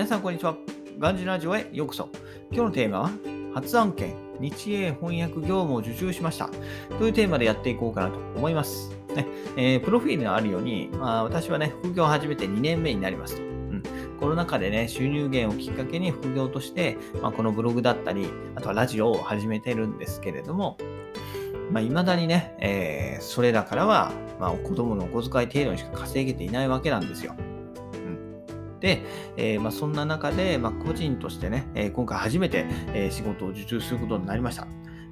皆さん、こんにちは。ガンジラジオへようこそ。今日のテーマは、発案件、日英翻訳業務を受注しました。というテーマでやっていこうかなと思います。ねえー、プロフィールがあるように、まあ、私はね、副業を始めて2年目になりますと。うん、コロナ禍でね、収入源をきっかけに副業として、まあ、このブログだったり、あとはラジオを始めてるんですけれども、まあ、未だにね、えー、それらからは、まあ、子供のお小遣い程度にしか稼げていないわけなんですよ。で、えー、まあ、そんな中で、まあ、個人としてね、えー、今回初めて、えー、仕事を受注することになりました。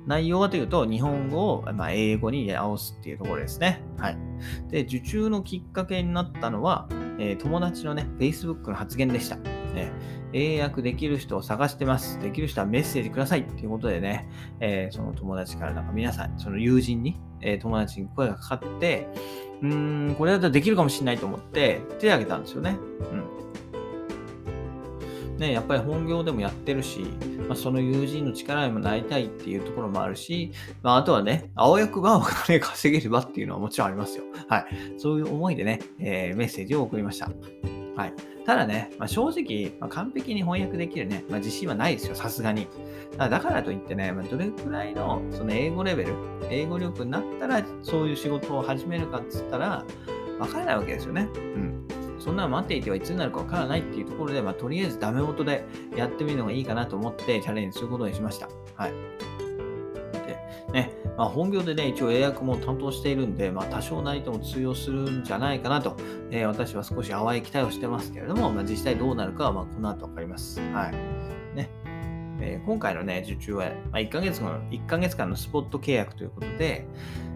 内容はというと、日本語を、まあ、英語に直すっていうところですね。はい。で、受注のきっかけになったのは、え友達のね、Facebook の発言でした。ね、英訳できる人を探してます。できる人はメッセージくださいっていうことでね、えその友達からなんか皆さん、その友人に、え友達に声がかかって、うーん、これだったらできるかもしれないと思って手を挙げたんですよね。うん。ね、やっぱり本業でもやってるし、まあ、その友人の力にもなりたいっていうところもあるし、まあ、あとはね、青役がお金稼げればっていうのはもちろんありますよ。はい。そういう思いでね、えー、メッセージを送りました。はい。ただね、まあ、正直、まあ、完璧に翻訳できるね、まあ、自信はないですよ、さすがに。だからといってね、まどれくらいのその英語レベル、英語力になったら、そういう仕事を始めるかっつったら、わからないわけですよね。うん。そんなの待っていてはいつになるかわからないっていうところで、まあ、とりあえずダメ元でやってみるのがいいかなと思ってチャレンジすることにしました。はい。ね、まあ、本業でね、一応英訳も担当しているんで、まあ、多少なりとも通用するんじゃないかなと、えー、私は少し淡い期待をしてますけれども、まあ、実際どうなるかは、ま、この後わかります。はい。ね。えー、今回のね、受注は、ま、1ヶ月の、1ヶ月間のスポット契約ということで、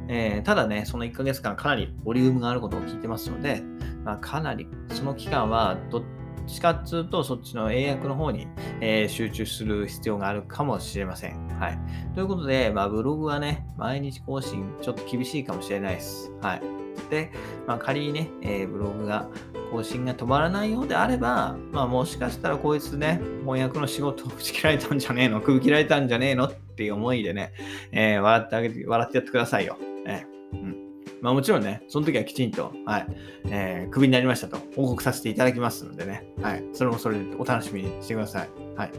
えー、ただね、その1ヶ月間かなりボリュームがあることを聞いてますので、まあ、かなりその期間はどっちかっつうとそっちの英訳の方に、えー、集中する必要があるかもしれません。はい。ということで、まあ、ブログはね、毎日更新ちょっと厳しいかもしれないです。はい。で、まあ、仮にね、えー、ブログが更新が止まらないようであれば、まあ、もしかしたらこいつね、翻訳の仕事を打ち切られたんじゃねえの、首切られたんじゃねえのっていう思いでね、えー、笑ってあげて、笑ってやってくださいよ。まあもちろんね、その時はきちんと、はい、えー、クビになりましたと報告させていただきますのでね、はい、それもそれでお楽しみにしてください。はい。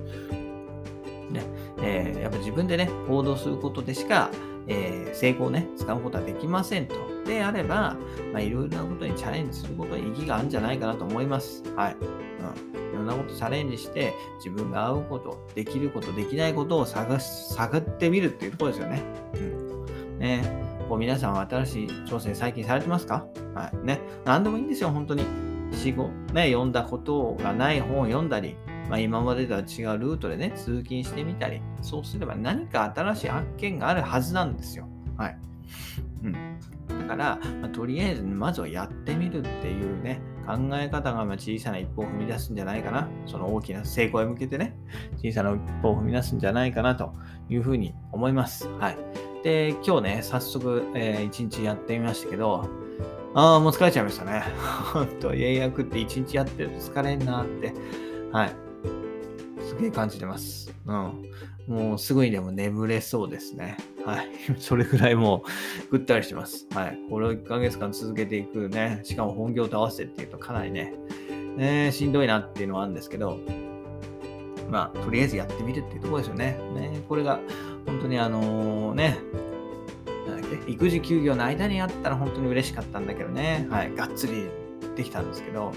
ね、えー、やっぱ自分でね、行動することでしか、えー、成功をね、使うことはできませんと。であれば、まあ、いろいろなことにチャレンジすることに意義があるんじゃないかなと思います。はい。うん。いろんなことチャレンジして、自分が合うこと、できること、できないことを探し、探ってみるっていうところですよね。うん。ねこう皆さんは新しい挑戦最近されてますか？はい。ね。何でもいいんですよ、本当に。死後、ね、読んだことがない本を読んだり、まあ、今までとは違うルートでね、通勤してみたり、そうすれば何か新しい発見があるはずなんですよ。はい。うん。だから、まあ、とりあえず、まずはやってみるっていうね、考え方がま小さな一歩を踏み出すんじゃないかな。その大きな成功へ向けてね、小さな一歩を踏み出すんじゃないかなというふうに思います。はい。で、今日ね、早速、えー、一日やってみましたけど、ああ、もう疲れちゃいましたね。ほんと、英訳って一日やってると疲れんなって、はい。すげえ感じてます。うん。もうすぐにでも眠れそうですね。はい。それぐらいもうぐったりしてます。はい。これを1ヶ月間続けていくね。しかも本業と合わせてっていうとかなりね、えー、しんどいなっていうのはあるんですけど、まあ、とりあえずやってみるっていうところですよね。ねこれが本当にあの、ね、なんだっけ、育児休業の間にあったら本当に嬉しかったんだけどね、はい、がっつりできたんですけど、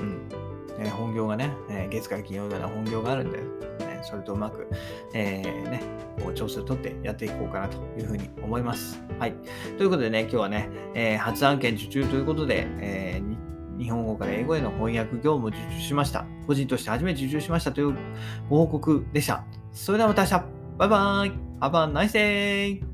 うん、ね、本業がね、え月火金曜日の本業があるんで、ね、それとうまく、えー、ね、こう調整をとってやっていこうかなというふうに思います。はい。ということでね、今日はね、えー、発案件受注ということで、えー、日本語から英語への翻訳業務を受注しました。個人として初めて受注しましたというご報告でした。それではまた明日バイバイ !Have a nice day!